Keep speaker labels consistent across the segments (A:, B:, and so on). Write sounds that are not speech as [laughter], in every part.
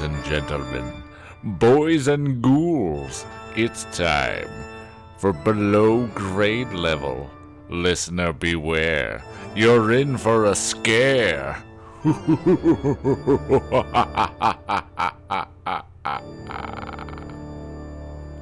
A: Ladies and gentlemen, boys and ghouls, it's time for below grade level. Listener beware, you're in for a scare. [laughs]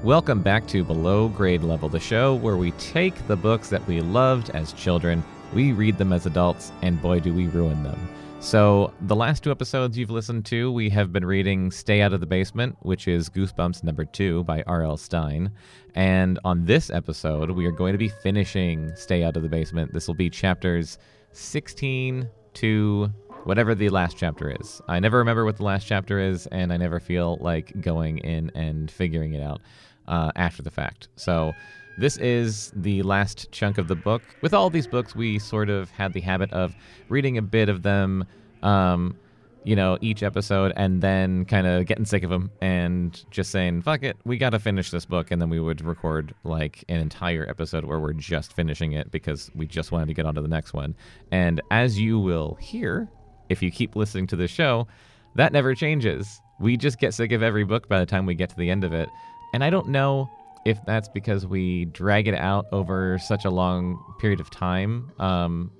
B: Welcome back to Below Grade Level, the show where we take the books that we loved as children, we read them as adults, and boy, do we ruin them. So, the last two episodes you've listened to, we have been reading Stay Out of the Basement, which is Goosebumps number two by R.L. Stine. And on this episode, we are going to be finishing Stay Out of the Basement. This will be chapters 16 to whatever the last chapter is. I never remember what the last chapter is, and I never feel like going in and figuring it out uh, after the fact. So, this is the last chunk of the book. With all these books, we sort of had the habit of reading a bit of them, um, you know, each episode, and then kind of getting sick of them and just saying, fuck it, we got to finish this book. And then we would record like an entire episode where we're just finishing it because we just wanted to get on to the next one. And as you will hear, if you keep listening to the show, that never changes. We just get sick of every book by the time we get to the end of it. And I don't know if that's because we drag it out over such a long period of time. Um,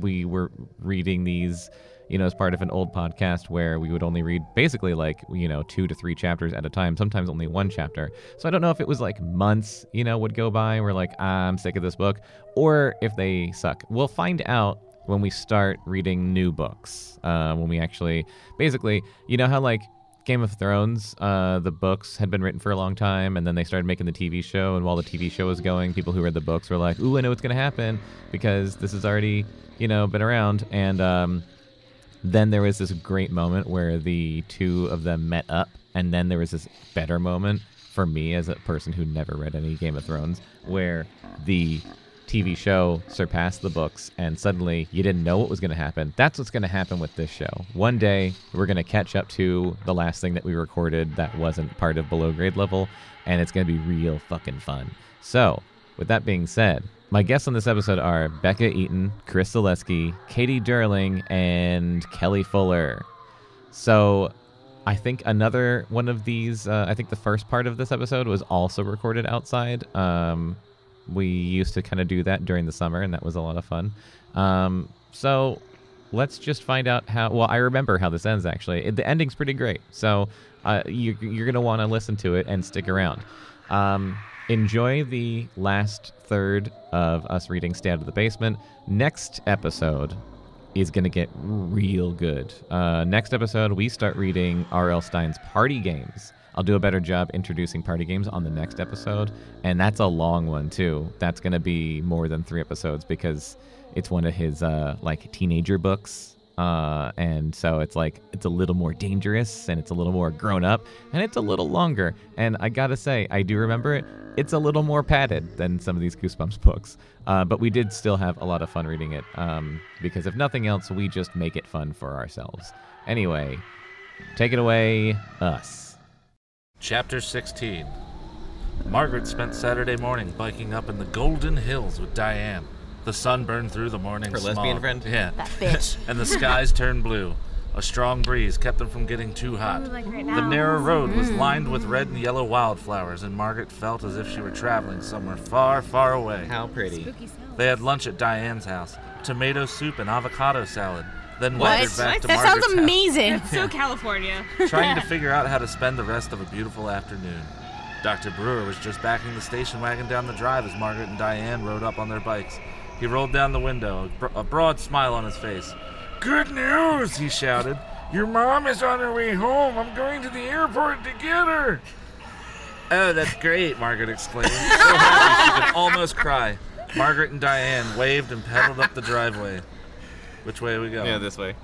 B: we were reading these, you know, as part of an old podcast where we would only read basically like, you know, two to three chapters at a time, sometimes only one chapter. So I don't know if it was like months, you know, would go by. We're like, I'm sick of this book, or if they suck. We'll find out when we start reading new books. Uh, when we actually, basically, you know how like Game of Thrones, uh, the books had been written for a long time, and then they started making the TV show. And while the TV show was going, people who read the books were like, "Ooh, I know what's going to happen because this has already, you know, been around." And um, then there was this great moment where the two of them met up, and then there was this better moment for me as a person who never read any Game of Thrones, where the TV show surpassed the books, and suddenly you didn't know what was going to happen. That's what's going to happen with this show. One day, we're going to catch up to the last thing that we recorded that wasn't part of below grade level, and it's going to be real fucking fun. So, with that being said, my guests on this episode are Becca Eaton, Chris Zaleski, Katie Durling, and Kelly Fuller. So, I think another one of these, uh, I think the first part of this episode was also recorded outside. Um, we used to kind of do that during the summer, and that was a lot of fun. Um, so let's just find out how. Well, I remember how this ends actually. The ending's pretty great, so uh, you, you're gonna want to listen to it and stick around. Um, enjoy the last third of us reading Out of the Basement. Next episode is going to get real good. Uh, next episode, we start reading R.L. Stine's Party Games. I'll do a better job introducing party games on the next episode, and that's a long one too. That's going to be more than three episodes because it's one of his uh, like teenager books, uh, and so it's like it's a little more dangerous and it's a little more grown up and it's a little longer. And I gotta say, I do remember it. It's a little more padded than some of these Goosebumps [laughs] books, uh, but we did still have a lot of fun reading it um, because if nothing else, we just make it fun for ourselves. Anyway, take it away, us.
C: Chapter 16 Margaret spent Saturday morning biking up in the Golden Hills with Diane. The sun burned through the morning
B: Her
C: smog.
B: lesbian friend?
C: Yeah.
D: That [laughs] bitch.
C: and the skies turned blue. A strong breeze kept them from getting too hot.
D: like right
C: the narrow road was mm. lined with red and yellow wildflowers, and Margaret felt as if she were traveling somewhere far, far away.
B: How pretty.
C: They had lunch at Diane's house tomato soup and avocado salad. Then
D: What?
C: wandered back to
D: That sounds
C: Margaret's house
D: amazing.
E: So California. [laughs]
C: trying to figure out how to spend the rest of a beautiful afternoon. Dr. Brewer was just backing the station wagon down the drive as Margaret and Diane rode up on their bikes. He rolled down the window, a, a broad smile on his face. Good news, he shouted. Your mom is on her way home. I'm going to the airport to get her. Oh, that's great, Margaret exclaimed, [laughs] so happy she could almost cry. Margaret and Diane waved and pedaled up the driveway. Which way are we going?
B: Yeah, this way.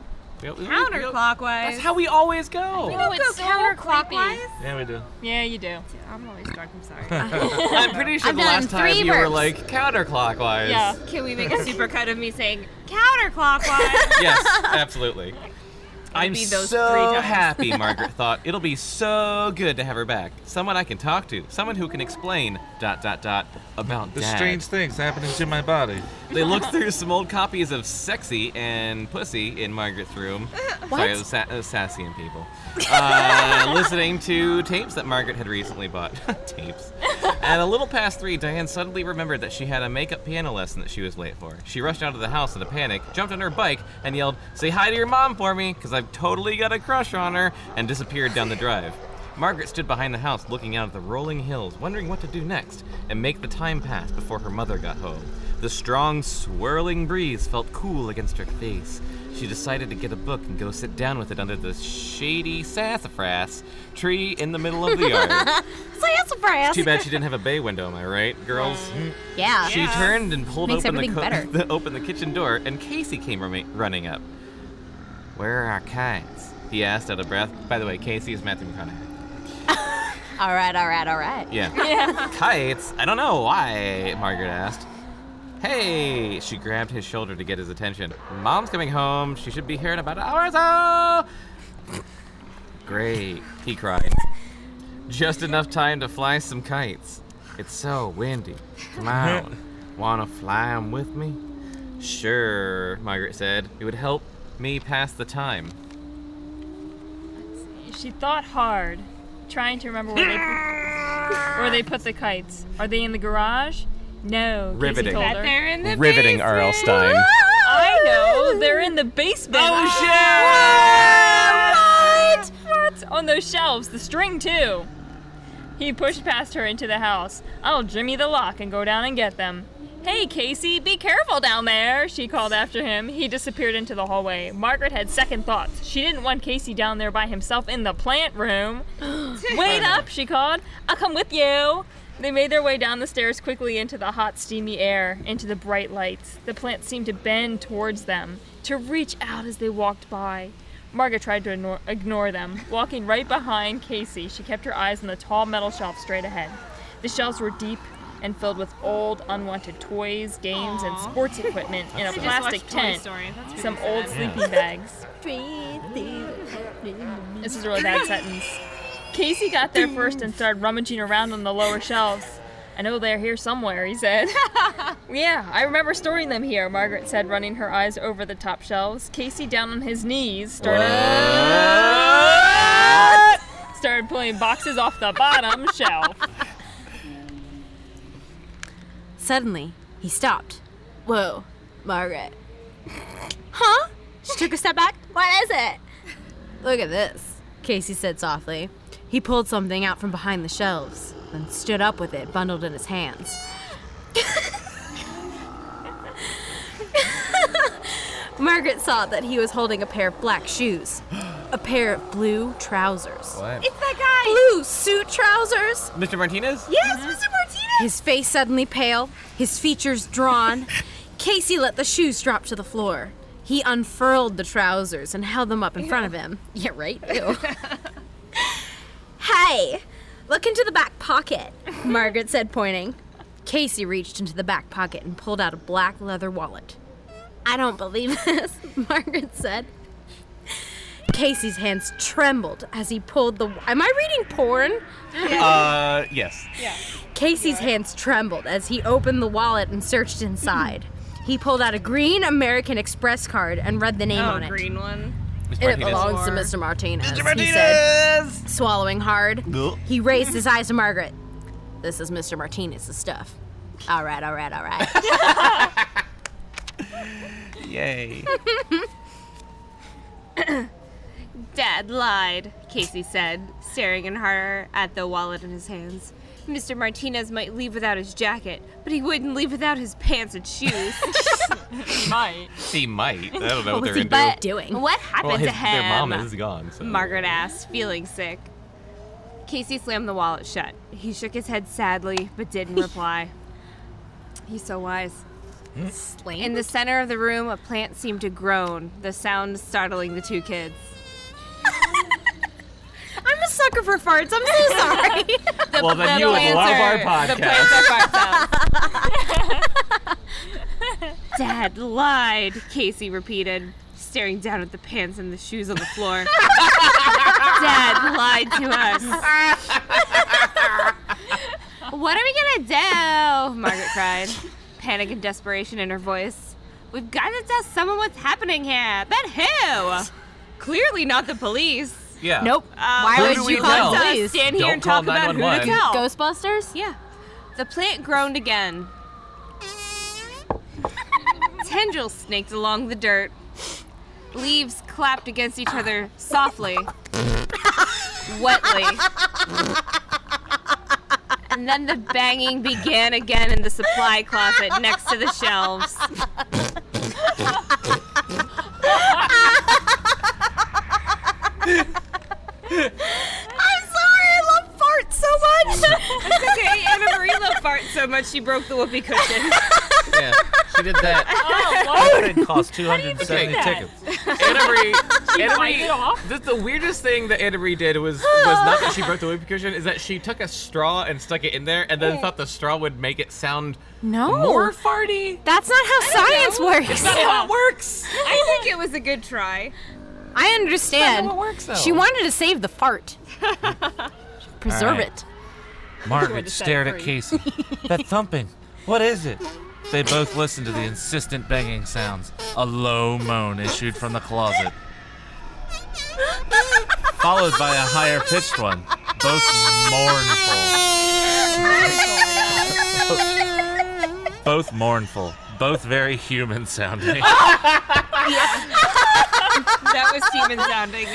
E: Counterclockwise.
F: That's how we always go.
E: Oh, it's so counterclockwise.
C: Yeah, we do.
E: Yeah, you do. I'm always drunk. I'm sorry. [laughs] [laughs]
F: I'm pretty sure
D: I've
F: the last time
D: three
F: you were like counterclockwise.
E: yeah. Can we make a supercut of me saying counterclockwise? [laughs]
F: yes, absolutely.
B: I'm
F: be those
B: so
F: three times.
B: happy, [laughs] Margaret thought. It'll be so good to have her back. Someone I can talk to. Someone who can explain dot dot dot about
C: The
B: dad.
C: strange things happening to my body.
B: They looked through some old copies of Sexy and Pussy in Margaret's room. Sorry, it was, sa- it was sassy and people. Uh, [laughs] listening to tapes that Margaret had recently bought. [laughs] tapes. At a little past three, Diane suddenly remembered that she had a makeup piano lesson that she was late for. She rushed out of the house in a panic, jumped on her bike, and yelled, Say hi to your mom for me, because I've totally got a crush on her, and disappeared down the drive. Margaret stood behind the house looking out at the rolling hills, wondering what to do next and make the time pass before her mother got home. The strong, swirling breeze felt cool against her face. She decided to get a book and go sit down with it under the shady sassafras tree in the middle of the yard. [laughs]
D: Sassafras.
B: Too bad she didn't have a bay window, am I right, girls?
D: Uh, yeah.
B: She turned and pulled
D: Makes
B: open the,
D: better.
B: the [laughs] open the kitchen door, and Casey came rumi- running up. Where are our kites? He asked out of breath. By the way, Casey is Matthew McConaughey. [laughs]
D: All right, all right, all right.
B: Yeah. Yeah. Kites? I don't know why, Margaret asked. Hey! She grabbed his shoulder to get his attention. Mom's coming home. She should be here in about an hour or so. Great, he cried. Just enough time to fly some kites. It's so windy. Come on. [laughs] Wanna fly them with me? Sure, Margaret said. It would help me pass the time.
F: She thought hard, trying to remember where they put, where they put the kites. Are they in the garage? No. Casey
B: Riveting.
F: told her.
E: In the
B: Riveting,
E: basement.
B: R.L. Stine.
F: I know. They're in the basement.
B: Oh,
F: What? What? On those shelves, the string too. He pushed past her into the house. I'll jimmy the lock and go down and get them. Hey, Casey, be careful down there, she called after him. He disappeared into the hallway. Margaret had second thoughts. She didn't want Casey down there by himself in the plant room. [gasps] Wait up, she called. I'll come with you. They made their way down the stairs quickly into the hot, steamy air, into the bright lights. The plant seemed to bend towards them, to reach out as they walked by. Margaret tried to ignore, ignore them. Walking right behind Casey, she kept her eyes on the tall metal shelf straight ahead. The shelves were deep and filled with old, unwanted toys, games, and sports equipment in a
E: I just
F: plastic tent.
E: Story. That's
F: Some
E: sad.
F: old sleeping bags. [laughs] This is a really bad sentence. Casey got there first and [clears throat] started rummaging around on the lower shelves. I know they're here somewhere, he said. [laughs] yeah, I remember storing them here, Margaret said, running her eyes over the top shelves. Casey, down on his knees, started [laughs] started pulling boxes off the bottom [laughs] shelf.
D: Suddenly, he stopped. Whoa, Margaret. Huh? She took a step back. What is it? Look at this, Casey said softly. He pulled something out from behind the shelves, then stood up with it bundled in his hands. [laughs] Margaret saw that he was holding a pair of black shoes, a pair of blue trousers.
B: What?
E: It's that guy.
D: Blue suit trousers?
B: Mr. Martinez?
E: Yes, Mr. Martinez.
D: His face suddenly pale, his features drawn. Casey let the shoes drop to the floor. He unfurled the trousers and held them up in front of him. Yeah, right? Ew. [laughs] hey, look into the back pocket, [laughs] Margaret said, pointing. Casey reached into the back pocket and pulled out a black leather wallet. I don't believe this, [laughs] Margaret said. Casey's hands trembled as he pulled the. Am I reading porn?
B: Uh, yes.
D: Casey's hands trembled as he opened the wallet and searched inside. [laughs] He pulled out a green American Express card and read the name
E: Oh,
D: on it.
E: green one.
B: Mr.
D: It belongs to Mr. Martinez,
B: Mr.
D: he
B: Martinez!
D: said, swallowing hard.
B: Gulp.
D: He raised his eyes to Margaret. This is Mr. Martinez's stuff. All right, all right, all right. [laughs]
B: Yay.
E: Dad lied, Casey said, staring in horror at the wallet in his hands. Mr. Martinez might leave without his jacket, but he wouldn't leave without his pants and shoes. [laughs]
F: He might.
B: he might. I don't know [laughs] what,
D: What was
B: they're
D: he
B: into.
D: but doing?
E: what happened
B: well, his,
E: to him?
B: their mom is gone. So.
E: Margaret asked, feeling sick. Casey slammed the wallet shut. He shook his head sadly, but didn't [laughs] reply. He's so wise. Hmm. In the center of the room, a plant seemed to groan, the sound startling the two kids.
D: I'm a sucker for farts. I'm so [laughs] sorry.
E: The,
B: Well, then
E: the
B: you would
E: plants
B: love our
E: are- The
B: podcast.
E: plants are fart sounds. Dad lied, Casey repeated, staring down at the pants and the shoes on the floor. [laughs] Dad lied to us. [laughs] what are we gonna do? Margaret cried, panic and desperation in her voice. We've got to tell someone what's happening here. But who? Clearly not the police.
B: Yeah.
D: Nope.
E: Uh,
D: Why would you
B: we
D: call
B: tell?
D: the
E: Let's stand here
B: Don't
E: and talk about who to tell.
D: Ghostbusters?
E: Yeah. The plant groaned again. Tendrils snaked along the dirt. Leaves clapped against each other softly, wetly. And then the banging began again in the supply closet next to the shelves. [laughs]
D: I'm sorry, I love farts so much.
E: It's okay, Anna Marie loved fart so much she broke the whoopee cushion.
B: Yeah. She did that.
F: Oh, what?
C: It cost 270
F: that?
C: tickets.
B: Anna Marie. Anna Marie.
F: it off?
B: The, the weirdest thing that Anna Marie did was was not that she broke the whoopee cushion, is that she took a straw and stuck it in there, and then oh. thought the straw would make it sound
D: No.
B: more farty.
D: That's not how science works.
B: That's not how it works.
E: I think it was a good try.
D: I understand.
B: how it works, though.
D: She wanted to save the fart. [laughs] Preserve
C: All right.
D: it.
C: Margaret stared at. Casey. that [laughs] thumping. What is it? They both listened to the insistent banging sounds. A low moan issued from the closet, followed by a higher pitched one, both mournful. both mournful, both very human sounding. [laughs]
E: That was Steven sounding.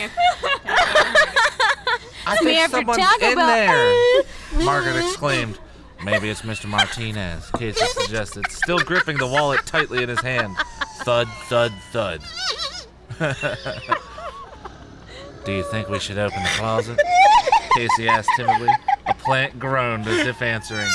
C: I
D: Me
C: think
D: after
C: someone's in
D: Bell.
C: there. [laughs] Margaret exclaimed. Maybe it's Mr. Martinez, Casey [laughs] suggested, still gripping the wallet tightly in his hand. Thud, thud, thud. [laughs] Do you think we should open the closet? Casey asked timidly. A plant groaned as if answering.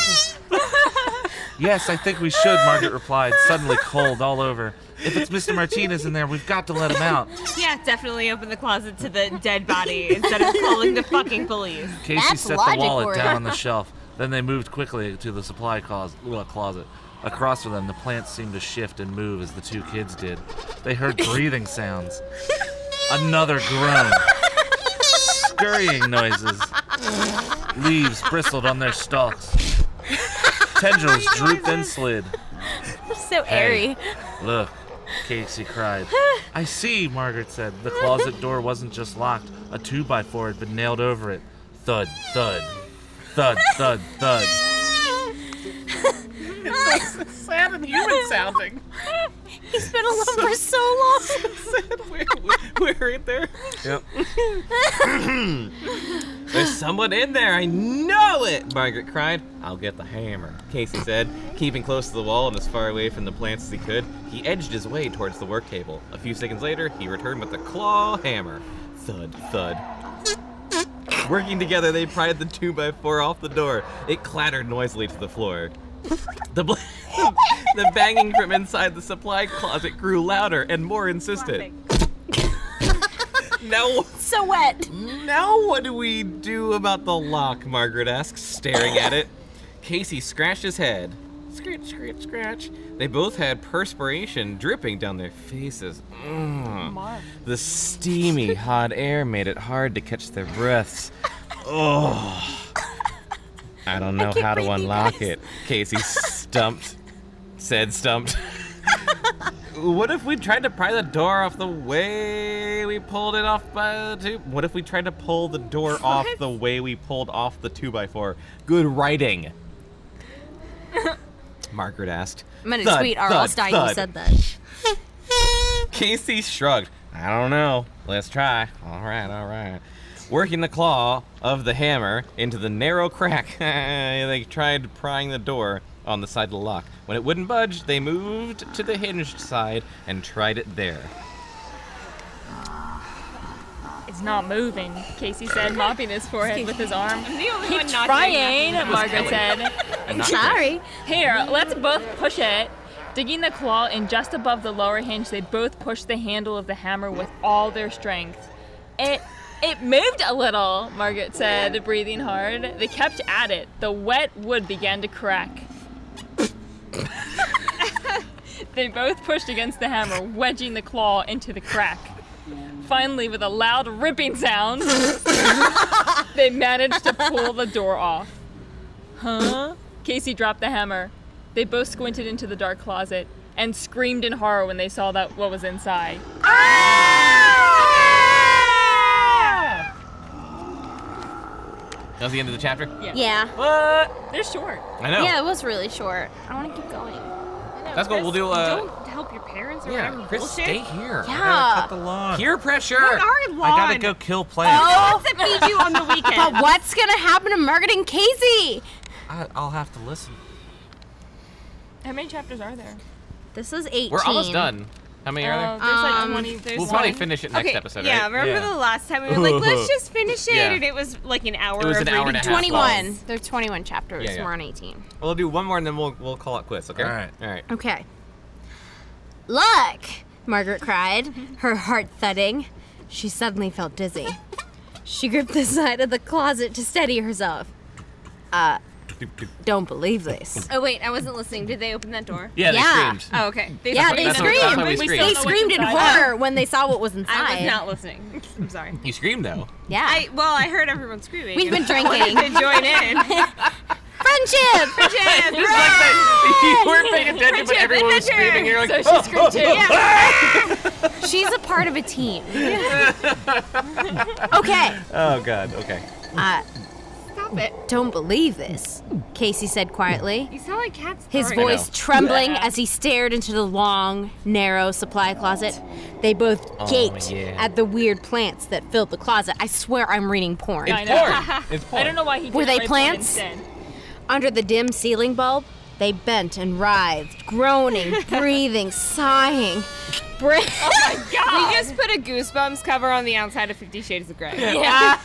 C: Yes, I think we should, Margaret replied, suddenly cold all over. If it's Mr. Martinez in there, we've got to let him out.
E: Yeah, definitely open the closet to the dead body instead of calling the fucking police.
C: Casey
D: That's
C: set the
D: logic
C: wallet
D: for it.
C: down on the [laughs] shelf. Then they moved quickly to the supply closet. Uh, closet. Across from them, the plants seemed to shift and move as the two kids did. They heard breathing sounds. Another groan. Scurrying noises. Leaves bristled on their stalks. Tendrils drooped and slid. [laughs]
D: So airy.
C: Hey, look, Casey cried. [laughs] I see, Margaret said. The closet door wasn't just locked, a two by four had been nailed over it. Thud, thud, thud, thud, thud. [laughs]
B: It's so [laughs] sad and human sounding.
D: He's been alone for so long. [laughs]
B: we're, we're right there.
C: Yep. [clears throat]
B: There's someone in there. I know it. Margaret cried. I'll get the hammer. Casey said, keeping close to the wall and as far away from the plants as he could. He edged his way towards the work table. A few seconds later, he returned with the claw hammer. Thud, thud. Working together, they pried the two by four off the door. It clattered noisily to the floor. [laughs] The, bl- [laughs] the banging from inside the supply closet grew louder and more insistent. [laughs] now,
D: So wet.
B: now what do we do about the lock? Margaret asked, staring at it. Casey scratched his head. Scratch, scratch, scratch. They both had perspiration dripping down their faces. Mm. The steamy, hot air made it hard to catch their breaths. Oh. I don't know
D: can't
B: how to unlock
D: guys.
B: it. Casey stumped. Said stumped. [laughs] What if we tried to pry the door off the way we pulled it off by the two? What if we tried to pull the door [laughs] off the way we pulled off the two by four? Good writing. [laughs] Margaret asked.
D: I'm gonna
B: Thud,
D: tweet R.L. Stine
B: thud.
D: you said that.
B: Casey shrugged. I don't know. Let's try. All right, all right. Working the claw of the hammer into the narrow crack, [laughs] they tried prying the door on the side of the lock. When it wouldn't budge, they moved to the hinged side and tried it there.
F: It's not moving, Casey said, [laughs] mopping his forehead with his arm.
E: I'm the only
F: Keep
E: one not
F: trying,
E: doing.
F: Margaret said.
B: And [laughs] not
D: Sorry.
F: Here, let's both push it. Digging the claw in just above the lower hinge, they both pushed the handle of the hammer with all their strength. It it moved a little, Margaret said, breathing hard. They kept at it. The wet wood began to crack. [laughs] They both pushed against the hammer, wedging the claw into the crack. Finally, with a loud ripping sound, [laughs] they managed to pull the door off. Huh? Casey dropped the hammer. They both squinted into the dark closet and screamed in horror when they saw that what was inside. Ah!
B: That was the end of the chapter.
D: Yeah.
B: What?
F: They're short.
B: I know.
D: Yeah, it was really short. I want to keep going.
B: That's cool. We'll do. Uh,
E: Don't help your parents or
B: yeah,
E: whatever.
B: Chris,
E: bullshit.
B: stay here.
D: Yeah.
C: Cut the lawn.
B: Peer pressure.
E: What our lawn?
C: I gotta go kill plants.
D: Oh,
E: What's that feed you on the weekend?
D: but what's gonna happen to Margaret and Casey?
C: I, I'll have to listen.
F: How many chapters are there?
D: This is 18.
B: We're almost done. How many are there?
F: there's like
D: Um,
F: 20. There's
B: We'll probably finish it next
E: okay,
B: episode,
E: yeah,
B: right?
E: remember
C: Yeah.
E: the last time we were like, let's [laughs] just finish it,
B: Yeah.
E: and it was like an hour
B: It was
E: of
B: an hour and
E: reading
B: a half
D: 21. There are 21 chapters.
B: Yeah, yeah.
D: We're on 18.
B: We'll do one more and then we'll we'll call it quits. Okay.
C: All right.
B: All right.
D: Okay. Look! Margaret cried, her heart thudding. She suddenly felt dizzy. [laughs] She gripped the side of the closet to steady herself. Uh, don't believe this.
E: Oh wait, I wasn't listening. Did they open that door?
B: Yeah, they
D: Yeah.
B: screamed.
E: Oh, okay. They
D: Yeah, they
B: That's what-
D: screamed.
B: we
F: We
B: screamed.
D: They screamed in horror when they saw what was inside.
E: I was not listening. [laughs] I'm sorry.
B: You screamed though.
D: Yeah.
E: I well, I heard everyone screaming.
D: We've been
E: and [laughs] I wanted
D: drinking.
E: to join in. [laughs]
D: Friendship!
B: Just like that. You weren't paying attention, but
E: Friendship,
B: everyone was
E: adventure.
B: screaming. You're like,
F: So
B: oh,
F: she screamed too.
D: She's a part of a team. okay.
B: oh god. Okay.
D: Uh,
E: Stop it.
D: don't believe this, Casey said quietly.
E: You sound like cats.
D: his
E: throwing
D: voice
B: know.
D: trembling as he stared into the long, narrow supply closet. They both
B: Oh,
D: gaped
B: yeah.
D: at the weird plants that filled the closet. I swear I'm reading porn.
F: I know.
B: Porn. It's [laughs] porn.
F: I don't know why he
D: Were
F: didn't
D: they
F: write porn
D: plants?
F: instead.
D: Under the dim ceiling bulb, they bent and writhed, groaning, [laughs] breathing, sighing. Bra- oh
E: We [laughs] just put a Goosebumps cover on the outside of Fifty Shades of Grey.
F: Yeah.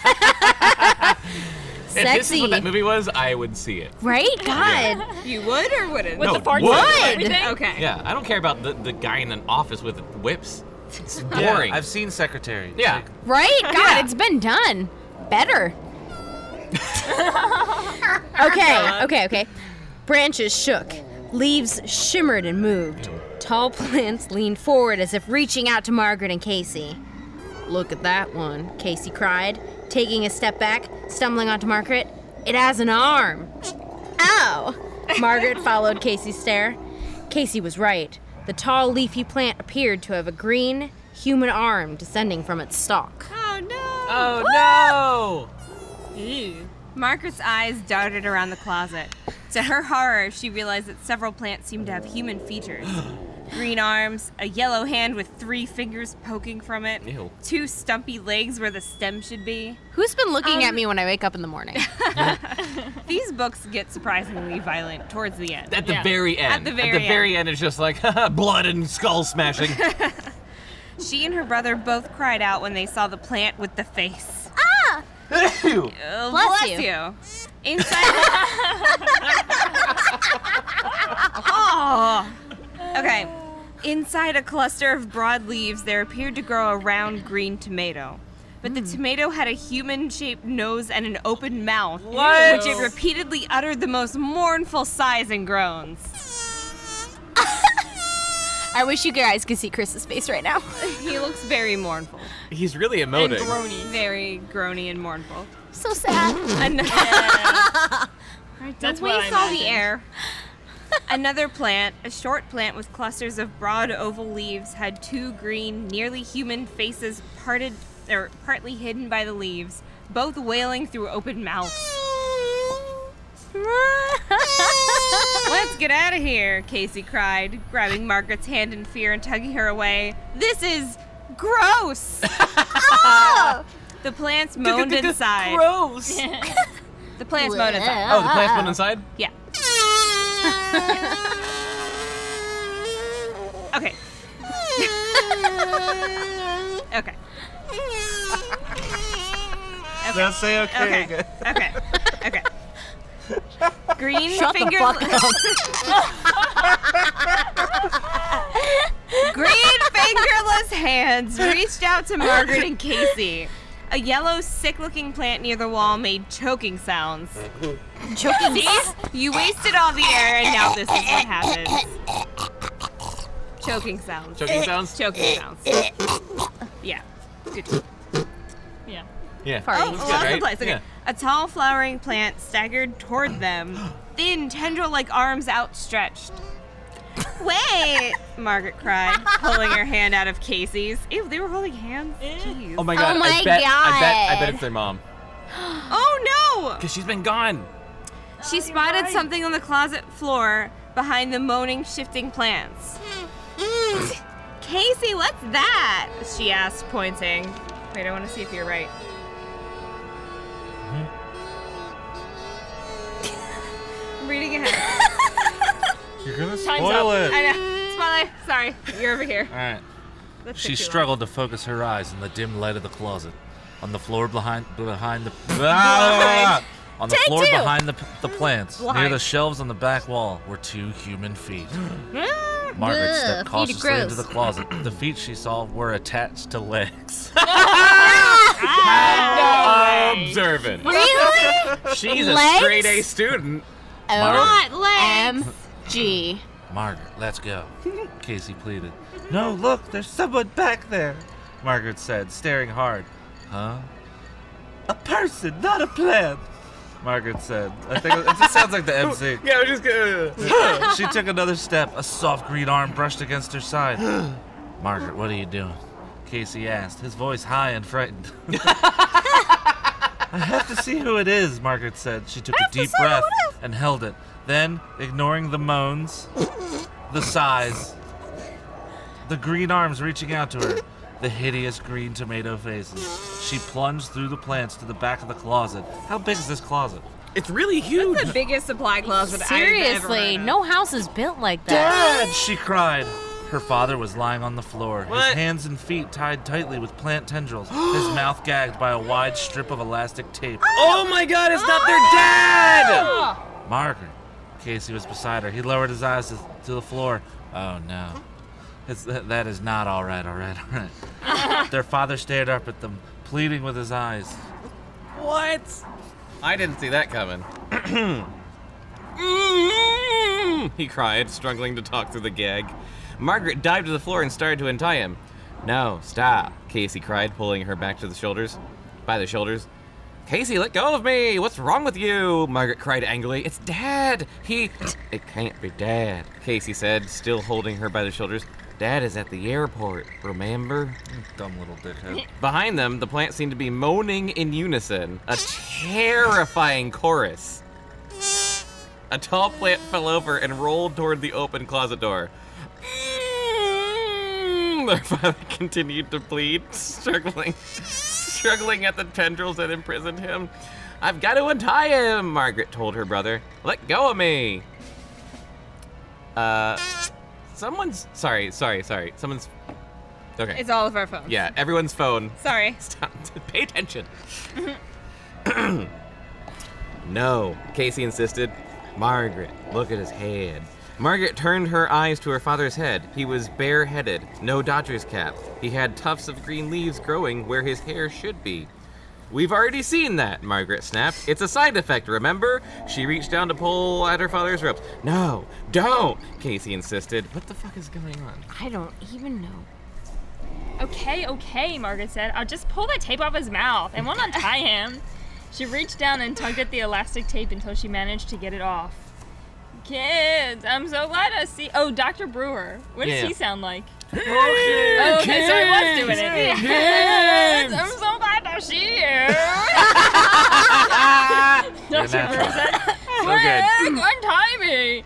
B: If this is what that movie was, I would see it.
D: right? God.
E: You would or wouldn't?
F: With
B: No,
F: the farts
B: would.
E: Okay.
B: Yeah, I don't care about the, the guy in an office with whips. It's [laughs]
C: Yeah,
B: boring.
C: I've seen Secretary.
B: yeah.
D: Right? God, it's been done. Better. [laughs] okay, okay, okay. Branches shook. Leaves shimmered and moved. Mm. Tall plants leaned forward as if reaching out to Margaret and Casey. Look at that one, Casey cried, taking a step back, stumbling onto Margaret. It has an arm. Ow! Oh. [laughs] Margaret followed Casey's stare. Casey was right. The tall leafy plant appeared to have a green, human arm descending from its stalk.
E: Oh no.
B: Oh no!
E: Ew. Margaret's eyes darted around the closet. To her horror, she realized that several plants seemed to have human features. [gasps] [gasps] [gasps] Green arms, a yellow hand with three fingers poking from it,
B: Ew.
E: two stumpy legs where the stem should be.
D: Who's been looking
E: Um,
D: at me when I wake up in the morning? [laughs]
E: These books get surprisingly violent towards the end.
B: At the
F: Yeah.
B: very end.
E: At the very
B: end, it's just like [laughs] blood and skull smashing. [laughs]
E: She and her brother both cried out when they saw the plant with the face.
D: ah!
B: Ew.
D: Bless
E: bless,
D: you.
E: you. Inside. oh. Okay. Inside a cluster of broad leaves, there appeared to grow a round green tomato. But the hmm. tomato had a human shaped nose and an open mouth,
B: What?
E: which it repeatedly uttered the most mournful sighs and groans. [laughs]
D: I wish you guys could see Chris's face right now. [laughs]
E: He looks very mournful.
B: He's really
F: And
B: emoting.
F: groany.
E: Very groany and mournful.
D: So sad. [laughs]
E: Another,
F: That's
E: the
F: what I
E: waste all the air. Another plant, a short plant with clusters of broad oval leaves, had two green, nearly human faces parted or partly hidden by the leaves, both wailing through open mouths. [laughs] Let's get out of here, Casey cried, grabbing Margaret's hand in fear and tugging her away. This is gross! [laughs] [laughs] the plants moaned inside.
B: Gross.
E: Oh, the plants moaned inside.
B: Oh, the plant's went inside?
E: Yeah. Okay. [laughs] okay. [laughs] Okay.
C: Don't say okay.
E: Okay. Okay. Okay. [laughs] Green
D: Shut the fuck up.
E: Green fingerless hands reached out to Margaret and Casey. A yellow, sick-looking plant near the wall made choking sounds.
D: Choking.
E: See? You wasted all the air, and now this is what happens. Choking sounds.
B: Choking sounds?
E: Choking sounds. Yeah. Good.
F: Yeah.
B: Yeah.
D: Farting.
E: Oh,
B: That's
E: lost
B: good,
E: the
B: right?
E: place. Okay.
B: Yeah.
E: A tall flowering plant staggered toward them, [gasps] thin tendril-like arms outstretched. Wait! [laughs] Margaret cried, pulling her hand out of Casey's. Ew, they were holding hands. Jeez.
B: Oh my oh god.
D: Oh my
B: I bet, I bet I bet it's their mom. [gasps]
E: Oh no! [gasps]
B: Because she's been gone.
E: She spotted something on the closet floor behind the moaning, shifting plants. [laughs] Casey, what's that? She asked, pointing. Wait, I want to see if you're right. Mm-hmm. I'm reading ahead. [laughs]
C: You're gonna
F: Time's
C: spoil
F: up.
C: it.
E: I know. Spotlight. Sorry, you're over here.
C: All right.
E: Let's
C: She
E: take too long.
C: struggled to focus her eyes in the dim light of the closet. On the floor behind behind the [laughs] oh on the
D: Take
C: floor
D: two.
C: behind the, the plants, near the shelves on the back wall, were two human feet. [gasps] [gasps] Margaret
D: Ugh,
C: stepped
D: feet
C: cautiously into the closet. The feet she saw were attached to legs. [laughs]
B: Observant.
D: Really?
B: She's a straight A student. Oh.
E: Not legs.
D: OMG.
C: Margaret, let's go. Casey pleaded. No, look, there's someone back there. Margaret said, staring hard. Huh? A person, not a plant. Margaret said. I think it just sounds like the [laughs] MC.
B: Yeah, we're just gonna. [laughs]
C: she took another step. A soft green arm brushed against her side. [gasps] Margaret, what are you doing? Casey asked, his voice high and frightened. [laughs] I have to see who it is, Margaret said. She took a deep breath and held it. Then, ignoring the moans, the sighs, the green arms reaching out to her, the hideous green tomato faces, she plunged through the plants to the back of the closet. How big is this closet?
B: It's really huge.
E: It's the biggest supply closet I've ever
D: Seriously, no house is built like that.
C: Dad! She cried. Her father was lying on the floor, his hands and feet tied tightly with plant tendrils, his [gasps] mouth gagged by a wide strip of elastic tape.
B: Oh, oh! my god, it's not their dad! Oh!
C: Margaret. Casey was beside her. He lowered his eyes to, to the floor. Oh no. It's, that, that is not all right, all right, all right. [laughs] Their father stared up at them, pleading with his eyes.
B: What? I didn't see that coming. [clears throat] He cried, struggling to talk through the gag. Margaret dived to the floor and started to untie him. No, stop, Casey cried, pulling her back to the shoulders. By the shoulders. Casey, let go of me! What's wrong with you? Margaret cried angrily. It's Dad! He. It can't be Dad, Casey said, still holding her by the shoulders. Dad is at the airport, remember?
C: Dumb little dickhead. [laughs]
B: Behind them, the plants seemed to be moaning in unison, a terrifying chorus. A tall plant fell over and rolled toward the open closet door. Mm, [laughs] Their father continued to plead, [laughs] struggling, struggling at the tendrils that imprisoned him. I've got to untie him, Margaret told her brother. Let go of me. Uh, someone's sorry, sorry, sorry. Someone's okay.
E: It's all of our phones.
B: Yeah, everyone's phone.
E: Sorry. [laughs]
B: Stop. [laughs] Pay attention. [clears throat] no, Casey insisted. Margaret, look at his head. Margaret turned her eyes to her father's head. He was bareheaded, no Dodgers cap. He had tufts of green leaves growing where his hair should be. We've already seen that, Margaret snapped. It's a side effect, remember? She reached down to pull at her father's ropes. No, don't, Casey insisted. What the fuck is going on?
D: I don't even know.
F: Okay, okay, Margaret said. I'll just pull that tape off his mouth and won't untie [laughs] him. She reached down and tugged at the elastic tape until she managed to get it off. Kids, I'm so glad I see. Oh, Dr. Brewer. What does
B: Yeah.
F: he sound like? Oh, okay, so I was doing it. Kids, [laughs] I'm so glad to see [laughs] you. Dr. Brewer said, Quick, untie me.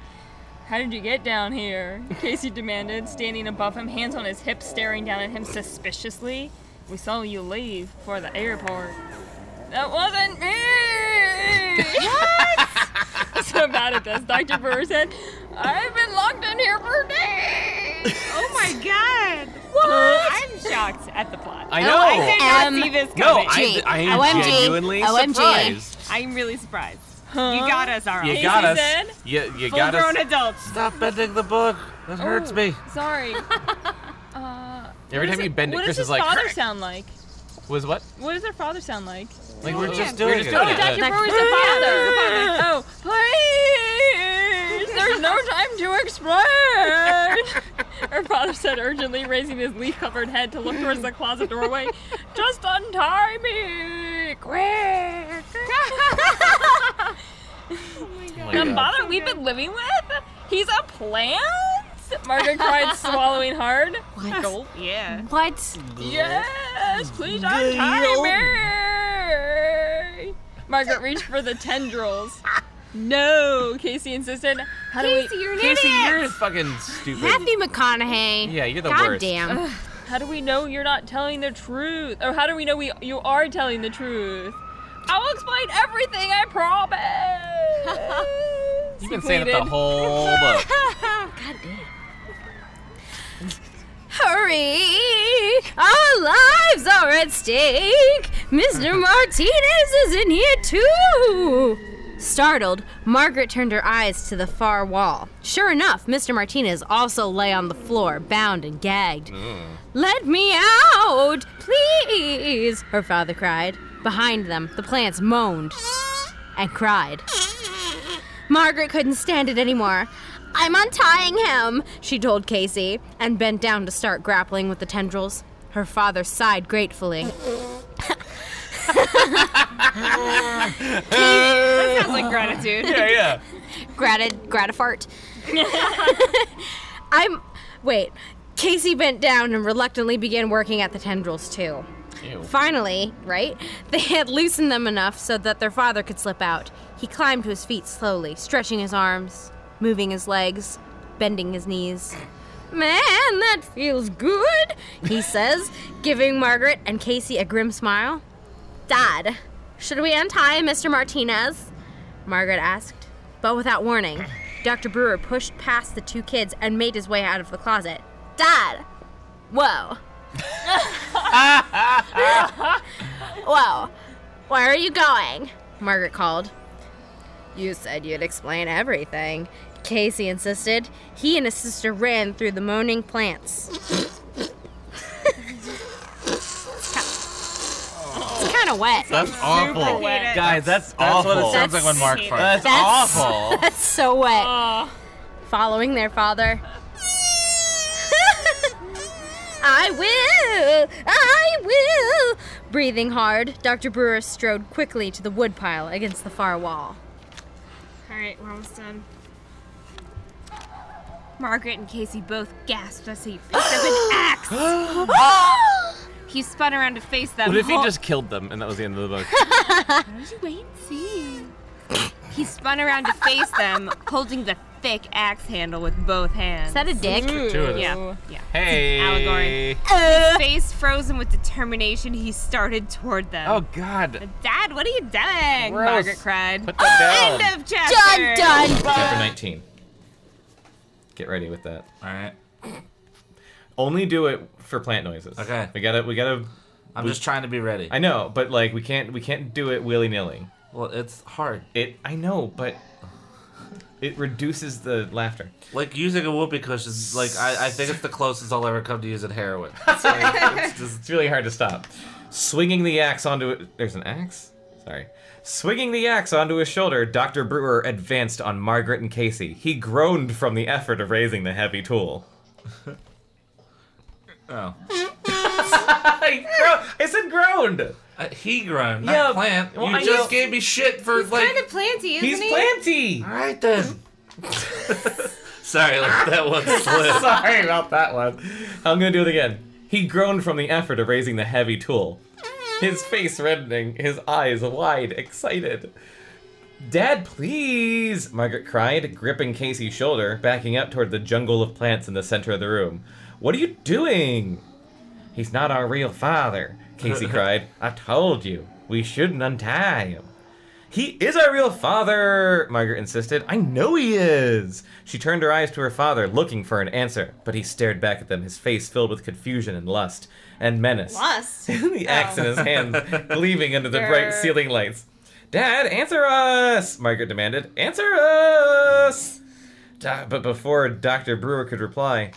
F: How did you get down here? Casey demanded, standing above him, hands on his hips, staring down at him suspiciously. We saw you leave for the airport. That wasn't me! what? [laughs] so bad at this. Dr. Brewer said, I've been locked in here for days!
E: Oh my god.
F: What?
E: I'm shocked at the plot.
B: I know.
E: I did not
D: Um,
E: see this
B: No,
E: coming.
B: I, I am
D: OMG.
B: genuinely
D: OMG.
B: surprised.
E: I'm really surprised. You got us, all
B: You
E: right.
B: got us.
F: said,
B: You, you got
E: Full-grown adults.
C: Stop bending the book. That hurts
F: Oh,
C: me.
F: Sorry. [laughs] Uh,
B: Every time
F: is
B: you bend it, Chris is like.
F: what
B: Chris
F: does
B: is
F: his
B: like,
F: father
B: "Crack."
F: sound like?
B: Was what?
F: What does their father sound like?
C: Like we're oh, just
B: We're
C: doing
B: just
C: it.
B: doing
F: Oh,
B: it.
F: Dr.
B: Yeah.
F: Brewer's the father. Oh, please! There's no time to explain. [laughs] Her father said urgently, raising his leaf covered head to look towards the closet doorway. Just untie me! Quick!
B: Oh my
F: the
B: God.
F: father we've been living with? He's a plant? Margaret cried, [laughs] swallowing hard.
E: Gulp, oh, yeah.
D: What?
F: Yes, please untie me! Margaret reached for the tendrils. No, Casey insisted. How do we?
E: Casey, you're an
B: Casey,
E: idiot.
B: you're fucking stupid.
D: Matthew McConaughey.
B: Yeah, you're the
D: God
B: worst.
D: damn.
F: How do we know you're not telling the truth? Or how do we know we you are telling the truth? I will explain everything, I promise. [laughs]
B: You've
F: He
B: been saying it the whole book. [laughs]
D: God damn. Hurry! Our lives are at stake! Mr. [laughs] Martinez is in here too! Startled, Margaret turned her eyes to the far wall. Sure enough, Mr. Martinez also lay on the floor, bound and gagged. Let me out, please, her father cried. Behind them, the plants moaned and cried. Margaret couldn't stand it anymore. I'm untying him, she told Casey, and bent down to start grappling with the tendrils. Her father sighed gratefully.
E: That sounds like gratitude.
B: yeah, yeah.
D: Gratid, gratifart. [laughs] I'm. Wait. Casey bent down and reluctantly began working at the tendrils too.
B: Ew.
D: Finally, right? They had loosened them enough so that their father could slip out. He climbed to his feet slowly, stretching his arms, moving his legs, bending his knees. Man, that feels good, he [laughs] says, giving Margaret and Casey a grim smile. Dad, should we untie Mr. Martinez? Margaret asked. But without warning, Dr. Brewer pushed past the two kids and made his way out of the closet. Dad! Whoa. [laughs] Whoa. Where are you going? Margaret called. You said you'd explain everything. Casey insisted. He and his sister ran through the moaning plants. it's kind of wet.
B: That's awful.
F: wet.
B: Guys, that's,
C: That's
B: awful.
C: what it sounds like when Mark
E: That's-
C: farts.
B: That's,
D: That's-
B: awful. [laughs]
D: That's so wet. Following their father. [laughs] I will! I will! Breathing hard, Dr. Brewer strode quickly to the woodpile against the far wall.
E: All right, we're almost done. Margaret and Casey both gasped as he picked up an [gasps] axe. [gasps] he spun around to face them.
B: What if he just killed them and that was the end of the book?
E: Why don't you wait and see? he spun around to face them, holding the thick axe handle with both hands.
D: Is that a dick?
C: Two of them.
E: yeah, yeah.
B: Hey.
E: allegory.
D: Uh,
E: Face frozen with determination, he started toward them.
B: Oh God.
E: Dad, what are you doing?
B: Gross.
E: Margaret cried.
B: Put that down.
E: End of chapter.
D: done, done.
B: Chapter 19. Get ready with that.
C: All right.
B: Only do it for plant noises.
C: Okay.
B: We gotta. We gotta.
C: I'm
B: We-
C: just trying to be ready.
B: I know, but like we can't. We can't do it willy nilly.
C: well, it's hard.
B: It. I know, but it reduces the laughter.
C: Like using a whoopee cushion. Like I, I think it's the closest I'll ever come to using heroin. [laughs] So it's just
B: It's really hard to stop. Swinging the axe onto it. There's an axe? Sorry. Swinging the axe onto his shoulder, Dr. Brewer advanced on Margaret and Casey. He groaned from the effort of raising the heavy tool. [laughs]
C: oh. [laughs]
B: I, I said groaned!
C: Uh, he groaned, not
B: Yeah,
C: plant.
B: well,
C: you
B: I
C: just
B: know-
C: gave me shit for like.
E: Kind of planty, isn't
B: He's
E: he?
B: planty!
C: All right then. [laughs] Sorry, like that one slip.
B: Sorry about that one. I'm gonna do it again. He groaned from the effort of raising the heavy tool. His face reddening, his eyes wide, excited. Dad, please! Margaret cried, gripping Casey's shoulder, backing up toward the jungle of plants in the center of the room. What are you doing? He's not our real father, Casey [laughs] cried. I told you, we shouldn't untie him. He is our real father, Margaret insisted. I know he is. She turned her eyes to her father, looking for an answer, but he stared back at them, his face filled with confusion and lust and menace. [laughs] The axe in his oh. hands gleaming under the bright ceiling lights. Dad, answer us! Margaret demanded. Answer us! But before Dr. Brewer could reply,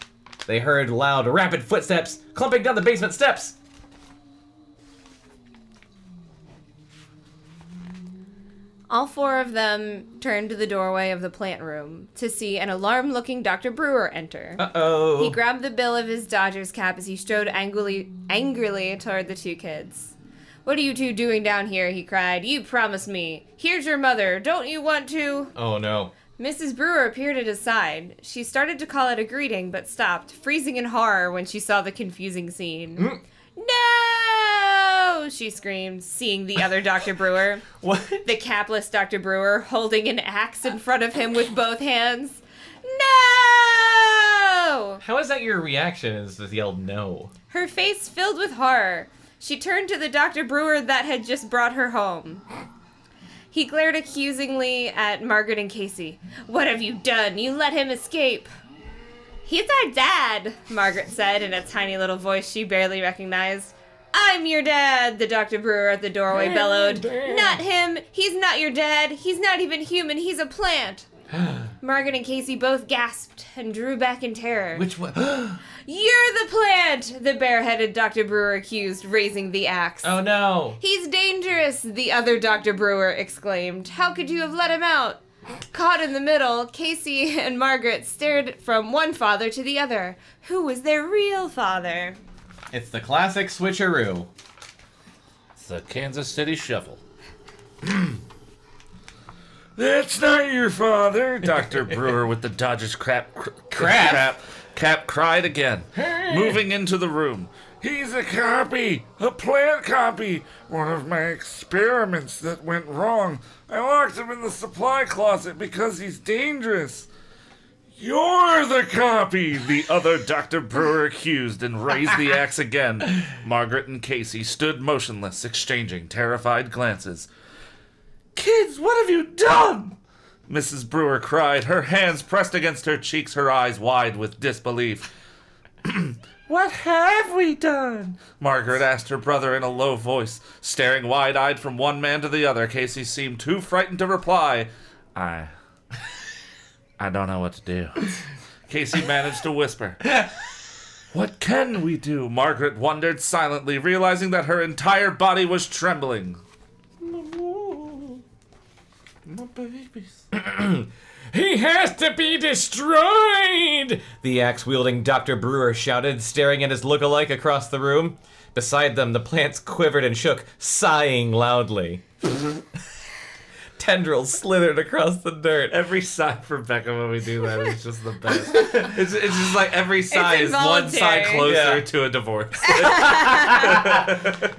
B: they heard loud, rapid footsteps clumping down the basement steps.
E: All four of them turned to the doorway of the plant room to see an alarmed looking Dr. Brewer enter.
B: Uh oh.
E: He grabbed the bill of his Dodgers cap as he strode angrily, angrily toward the two kids. What are you two doing down here? he cried. You promised me. Here's your mother. Don't you want to?
B: Oh no.
E: Mrs. Brewer appeared at his side. She started to call out a greeting, but stopped, freezing in horror when she saw the confusing scene. No! Oh, she screamed, seeing the other Dr. Brewer. [laughs]
B: What?
E: The capless Dr. Brewer holding an axe in front of him with both hands. No!
B: How is that your reaction? Is just yelled no?
E: Her face filled with horror. She turned to the Dr. Brewer that had just brought her home. He glared accusingly at Margaret and Casey. What have you done? You let him escape. He's our dad, Margaret said in a tiny little voice she barely recognized. I'm your dad, the Dr. Brewer at the doorway bellowed. Not him. He's not your dad. He's not even human. He's a plant. [gasps] Margaret and Casey both gasped and drew back in terror.
B: Which one? [gasps]
E: You're the plant, the bareheaded Dr. Brewer accused, raising the axe.
B: oh no.
E: He's dangerous, the other Dr. Brewer exclaimed. How could you have let him out? Caught in the middle, Casey and Margaret stared from one father to the other. Who was their real father?
B: It's the classic switcheroo.
C: It's the Kansas City Shuffle.
A: That's not your father.
C: Dr. [laughs] Brewer with the Dodgers crap, cr-
B: Crap?
C: crap cap cried again, moving into the room.
A: He's a copy, a plant copy. One of my experiments that went wrong. I locked him in the supply closet because he's dangerous. You're the copy.
C: The other Dr. Brewer accused and raised the axe again. Margaret and Casey stood motionless, exchanging terrified glances. Kids, what have you done? Mrs. Brewer cried, her hands pressed against her cheeks, her eyes wide with disbelief. [clears throat] what have we done? Margaret asked her brother in a low voice, staring wide eyed from one man to the other. Casey seemed too frightened to reply. I. I don't know what to do. [laughs] Casey managed to whisper. [laughs] What can we do? Margaret wondered silently, realizing that her entire body was trembling. My babies. [clears throat]
B: He has to be destroyed! The axe wielding Dr. Brewer shouted, staring at his look-alike across the room. Beside them, the plants quivered and shook, sighing loudly. [laughs] Tendrils slithered across the dirt.
C: Every sigh for Becca when we do that is just the best. [laughs] it's, it's just like every sigh is one sigh
E: involuntary.
C: closer
B: Yeah.
C: to a divorce. [laughs] [laughs]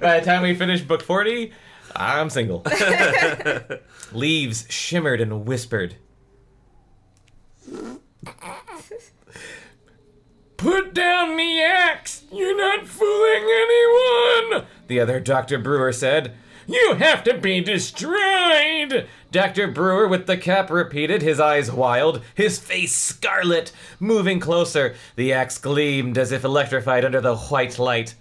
B: By the time we finish book 40, I'm single. Leaves shimmered and whispered. Put down the axe! You're not fooling anyone! The other Dr. Brewer said. You have to be destroyed! Dr. Brewer with the cap repeated, his eyes wild, his face scarlet. Moving closer, the axe gleamed as if electrified under the white light.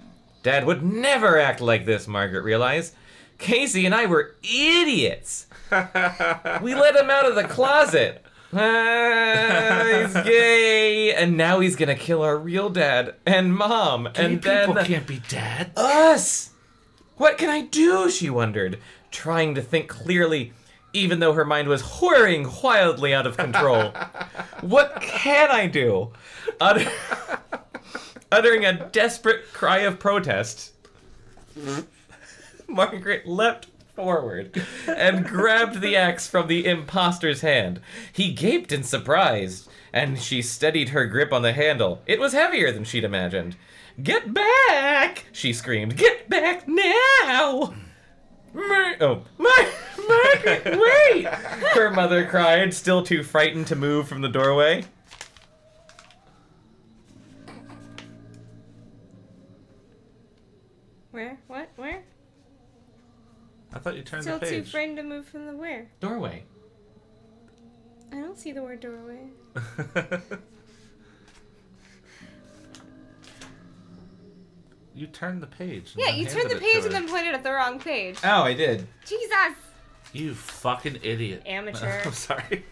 B: Dad would never act like this, Margaret realized. Casey and I were idiots. [laughs] we let him out of the closet. Ah, he's gay, and now he's gonna kill our real dad and mom, and then
C: People can't be dead.
B: us. What can I do? She wondered, trying to think clearly, even though her mind was whirring wildly out of control. [laughs] what can I do? Utter- uttering a desperate cry of protest, [laughs] Margaret leapt forward and grabbed the axe from the impostor's hand. He gaped in surprise, and she steadied her grip on the handle. It was heavier than she'd imagined. Get back! She screamed. Get back now! Mar- oh, Mar- Margaret, wait! Her mother cried, still too frightened to move from the doorway.
E: Where? What? Where?
C: I thought you turned the door.
E: Still
C: the
E: too
C: page.
E: frightened to move from the where?
B: Doorway.
E: I don't see the word doorway. [laughs]
C: you turned the page.
E: Yeah, you turned the page and
C: her.
E: then pointed at the wrong page.
B: Oh, I did.
E: Jesus!
C: You fucking idiot.
E: Amateur. [laughs]
C: I'm sorry.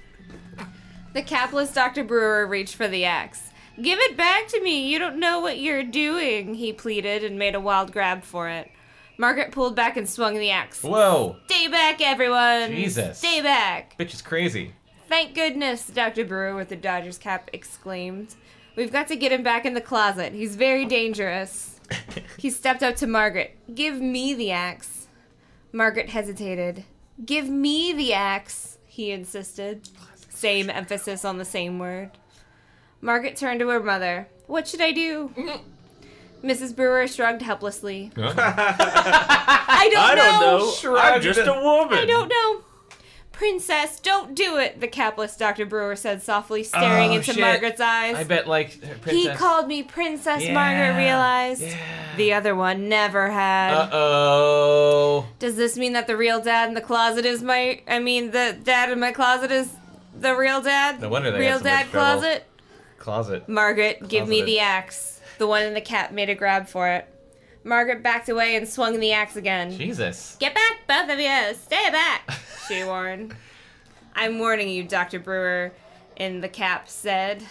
E: The capless Dr. Brewer reached for the axe. Give it back to me. You don't know what you're doing, he pleaded and made a wild grab for it. Margaret pulled back and swung the axe.
B: Whoa.
E: Stay back, everyone!
B: Jesus.
E: Stay back!
B: Bitch is crazy.
E: Thank goodness, Dr. Brewer with the Dodgers cap exclaimed. We've got to get him back in the closet. He's very dangerous. He stepped up to Margaret. Give me the axe. Margaret hesitated. Give me the axe, he insisted. Same emphasis on the same word. Margaret turned to her mother. What should I do? [laughs] Mrs. Brewer shrugged helplessly. [laughs] I don't
C: I don't
E: know.
C: know.
B: Shrugged.
C: I'm just a woman.
E: I don't know. Princess, don't do it, the capless Dr. Brewer said softly, staring
B: Oh,
E: into
B: shit.
E: Margaret's eyes.
B: I bet like her
E: he called me Princess,
B: Yeah,
E: Margaret realized.
B: yeah.
E: The other one never had.
B: Uh oh.
E: Does this mean that the real dad in the closet is my. I mean, the dad in my closet is the real dad?
B: No wonder they
E: Real
B: so
E: dad
B: trouble.
E: closet?
B: Closet.
E: Margaret, give me the axe. The one in the cap made a grab for it. Margaret backed away and swung the axe again.
B: Jesus.
E: Get back, both of you! Stay back! [laughs] She warned. I'm warning you, Dr. Brewer, in the cap said.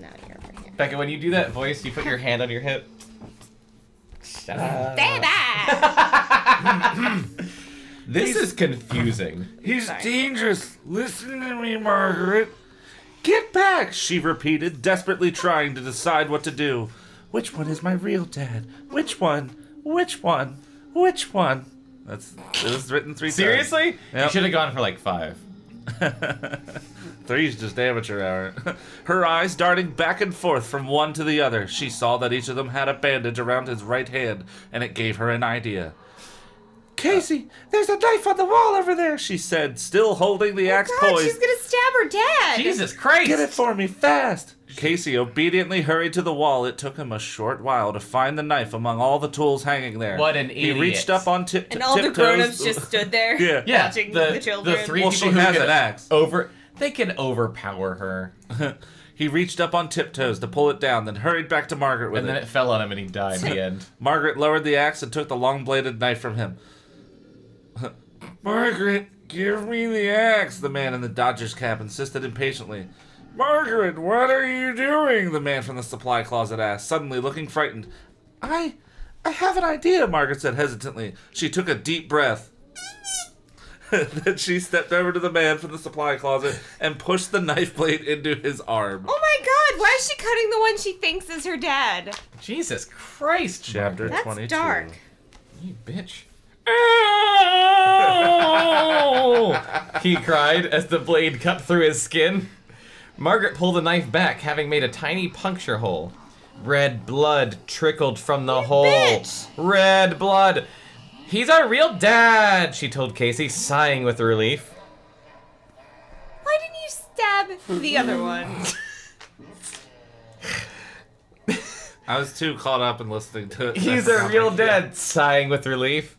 E: Now you're over here.
B: Becca, when you do that voice, you put your hand on your hip. Shut up.
E: Stay back! [laughs]
B: This is confusing.
C: He's
E: Sorry.
C: dangerous. Listen to me, Margaret. Get back, she repeated, desperately trying to decide what to do. Which one is my real dad? Which one? Which one? Which one? That's it was written three
B: Seriously? You
C: Yep.
B: should have gone for like five. [laughs]
C: Three's just amateur hour. [laughs] Her eyes darting back and forth from one to the other, she saw that each of them had a bandage around his right hand, and it gave her an idea. Casey, there's a knife on the wall over there, she said, still holding the oh axe
E: God,
C: poised.
E: she's gonna stab her dad!
B: Jesus Christ!
C: Get it for me, fast! Casey obediently hurried to the wall. It took him a short while to find the knife among all the tools hanging there.
B: What an idiot!
C: He reached up on tip
E: And all the
C: tiptoes.
E: grown-ups just stood there [laughs]
C: Yeah.
B: Yeah,
E: watching
B: the,
E: the, children.
B: the three
C: Well,
B: people
C: she
B: who
C: has
B: can
C: an axe.
B: Over, they can overpower her, [laughs]
C: He reached up on tiptoes to pull it down, then hurried back to Margaret with
B: and then
C: it.
B: it fell on him, and he died in the [laughs] end.
C: Margaret lowered the axe and took the long bladed knife from him. Margaret, give me the axe, the man in the Dodger's cap insisted impatiently. Margaret, what are you doing? The man from the supply closet asked, suddenly looking frightened. I. I have an idea, Margaret said hesitantly. She took a deep breath. [laughs] then she stepped over to the man from the supply closet and pushed the knife blade into his arm.
E: oh my god, why is she cutting the one she thinks is her dad?
B: Jesus Christ!
C: Chapter
E: That's
C: 22.
E: dark.
B: You bitch. He cried as the blade cut through his skin. Margaret pulled the knife back, having made a tiny puncture hole. Red blood trickled from the hole.
E: bitch.
B: Red blood. He's our real dad, she told Casey, sighing with relief.
E: Why didn't you stab the other one?
C: I was too caught up in listening to it.
B: He's
C: I
B: our real
C: my-
B: dad, sighing with relief.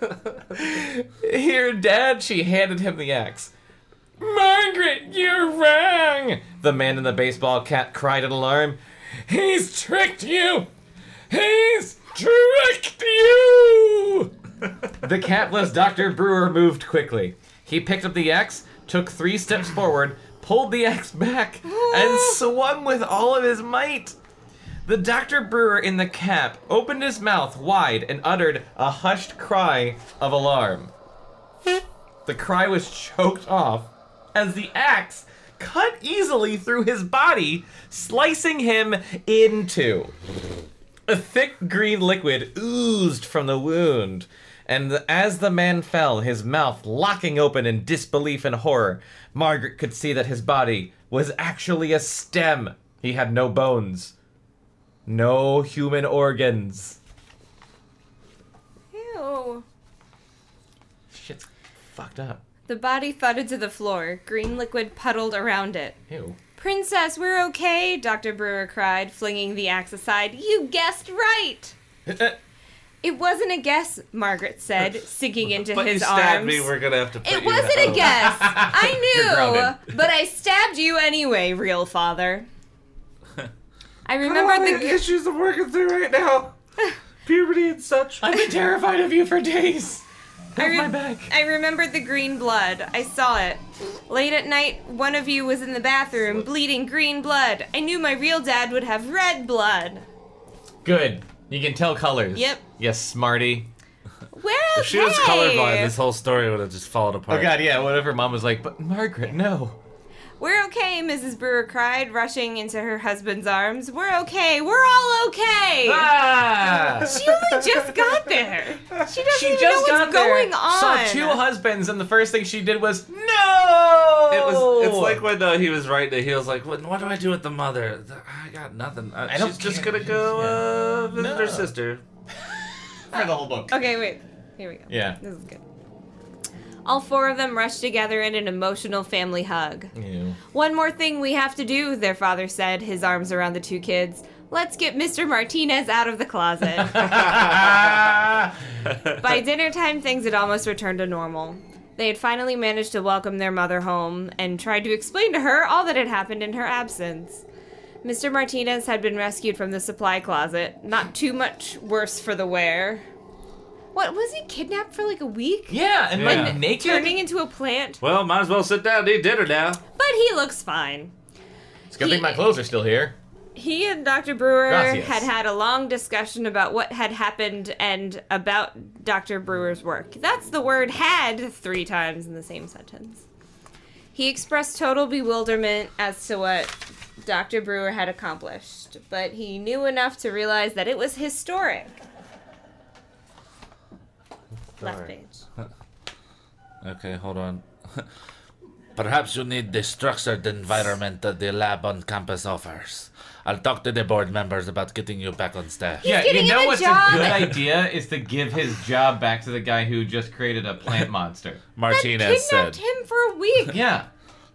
B: [laughs] Here, Dad, she handed him the axe. Margaret, you're wrong! The man in the baseball cap cried in alarm. He's tricked you! He's tricked you! the capless Dr. Brewer moved quickly. He picked up the axe, took three steps forward, pulled the axe back, and [gasps] swung with all of his might. The Dr. Brewer in the cap opened his mouth wide and uttered a hushed cry of alarm. The cry was choked off as the axe cut easily through his body, slicing him in two. A thick green liquid oozed from the wound, and as the man fell, his mouth locking open in disbelief and horror, Margaret could see that his body was actually a stem. He had no bones, no human organs.
E: Ew.
B: Shit's fucked up.
E: The body thudded to the floor. Green liquid puddled around it.
B: Ew.
E: Princess, we're okay, Dr. Brewer cried, flinging the axe aside. You guessed right! [laughs] It wasn't a guess, Margaret said, [laughs] sinking into
C: But
E: his
C: you stabbed
E: arms.
C: me. We're gonna have to. Put
E: it
C: you
E: wasn't
C: out.
E: a guess. I [laughs] knew, but I stabbed you anyway, real father. I
C: All
E: remember
C: the
E: the. g-
C: issues I'm working through right now. Puberty and such.
B: I've been terrified of you for days.
E: I, re-
B: my back.
E: I remembered the green blood. I saw it. Late at night, one of you was in the bathroom bleeding green blood. I knew my real dad would have red blood.
B: Good. You can tell colors.
E: Yep.
B: Yes, smarty.
E: We're okay.
C: If she was colorblind, this whole story would have just fallen apart.
B: Oh god, yeah. Whatever. Mom was like, but Margaret, no.
E: We're okay, Mrs. Brewer cried, rushing into her husband's arms. We're okay. We're all okay.
B: Ah!
E: She only just got there. She doesn't
B: She
E: even
B: just
E: know
B: got
E: what's
B: there,
E: going on.
B: saw two husbands, and the first thing she did was no.
C: It was. It's like when uh, he was right. it. He was like, "What? What do I do with the mother? I got nothing. Uh,
B: I don't
C: she's just
B: care.
C: gonna go uh, visit
B: No.
C: her sister." [laughs]
B: for the whole book.
E: Okay, wait. Here we go.
B: Yeah.
E: This is good. All four of them rushed together in an emotional family hug.
B: Ew.
E: One more thing we have to do, their father said, his arms around the two kids. Let's get Mr. Martinez out of the closet. [laughs] By dinner time, things had almost returned to normal. They had finally managed to welcome their mother home and tried to explain to her all that had happened in her absence. Mr. Martinez had been rescued from the supply closet, not too much worse for the wear. What, was he kidnapped for like a week?
B: Yeah, and
C: Yeah.
B: like naked.
E: Turning into a plant?
C: Well, might as well sit down and eat dinner now.
E: But he looks fine.
B: It's a good thing my clothes are still here.
E: He and Dr. Brewer
B: Gracias.
E: had had a long discussion about what had happened and about Dr. Brewer's work. That's the word had three times in the same sentence. He expressed total bewilderment as to what Dr. Brewer had accomplished, but he knew enough to realize that it was historic. Left
C: Sorry.
E: page. [laughs]
C: Okay, hold on. [laughs] Perhaps you need the structured environment that the lab on campus offers. I'll talk to the board members about getting you back on staff.
B: yeah, you know
E: a
B: what's
E: job.
B: a good idea is to give his job back to the guy who just created a plant monster.
C: Martinez
E: Kidnapped
C: said.
E: him for a week.
B: Yeah.